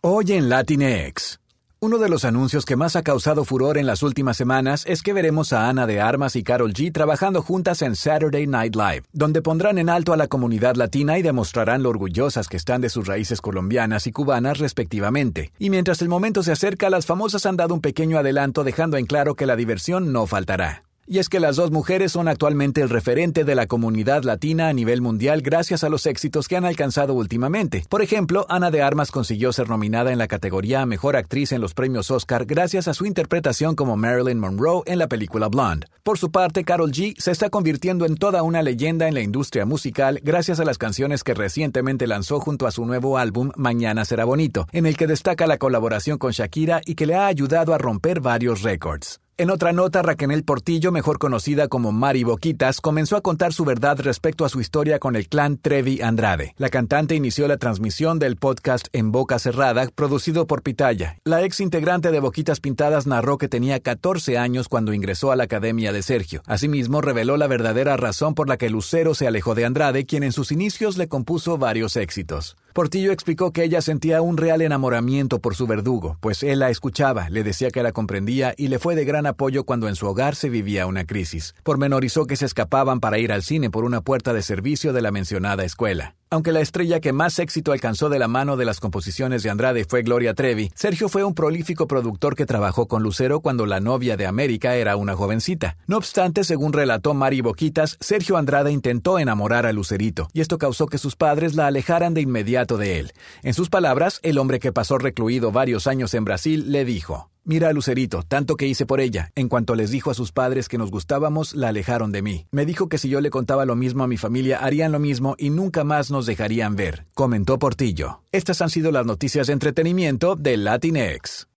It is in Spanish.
Hoy en Latinex. Uno de los anuncios que más ha causado furor en las últimas semanas es que veremos a Ana de Armas y Carol G trabajando juntas en Saturday Night Live, donde pondrán en alto a la comunidad latina y demostrarán lo orgullosas que están de sus raíces colombianas y cubanas respectivamente. Y mientras el momento se acerca, las famosas han dado un pequeño adelanto dejando en claro que la diversión no faltará. Y es que las dos mujeres son actualmente el referente de la comunidad latina a nivel mundial gracias a los éxitos que han alcanzado últimamente. Por ejemplo, Ana de Armas consiguió ser nominada en la categoría Mejor Actriz en los premios Oscar gracias a su interpretación como Marilyn Monroe en la película Blonde. Por su parte, Carol G se está convirtiendo en toda una leyenda en la industria musical gracias a las canciones que recientemente lanzó junto a su nuevo álbum Mañana será bonito, en el que destaca la colaboración con Shakira y que le ha ayudado a romper varios récords. En otra nota, Raquel Portillo, mejor conocida como Mari Boquitas, comenzó a contar su verdad respecto a su historia con el clan Trevi Andrade. La cantante inició la transmisión del podcast En Boca Cerrada, producido por Pitaya. La ex integrante de Boquitas Pintadas narró que tenía 14 años cuando ingresó a la academia de Sergio. Asimismo, reveló la verdadera razón por la que Lucero se alejó de Andrade, quien en sus inicios le compuso varios éxitos. Portillo explicó que ella sentía un real enamoramiento por su verdugo, pues él la escuchaba, le decía que la comprendía y le fue de gran apoyo cuando en su hogar se vivía una crisis. Pormenorizó que se escapaban para ir al cine por una puerta de servicio de la mencionada escuela. Aunque la estrella que más éxito alcanzó de la mano de las composiciones de Andrade fue Gloria Trevi, Sergio fue un prolífico productor que trabajó con Lucero cuando la novia de América era una jovencita. No obstante, según relató Mari Boquitas, Sergio Andrade intentó enamorar a Lucerito, y esto causó que sus padres la alejaran de inmediato de él. En sus palabras, el hombre que pasó recluido varios años en Brasil le dijo, Mira a Lucerito, tanto que hice por ella. En cuanto les dijo a sus padres que nos gustábamos, la alejaron de mí. Me dijo que si yo le contaba lo mismo a mi familia, harían lo mismo y nunca más nos dejarían ver, comentó Portillo. Estas han sido las noticias de entretenimiento de Latinex.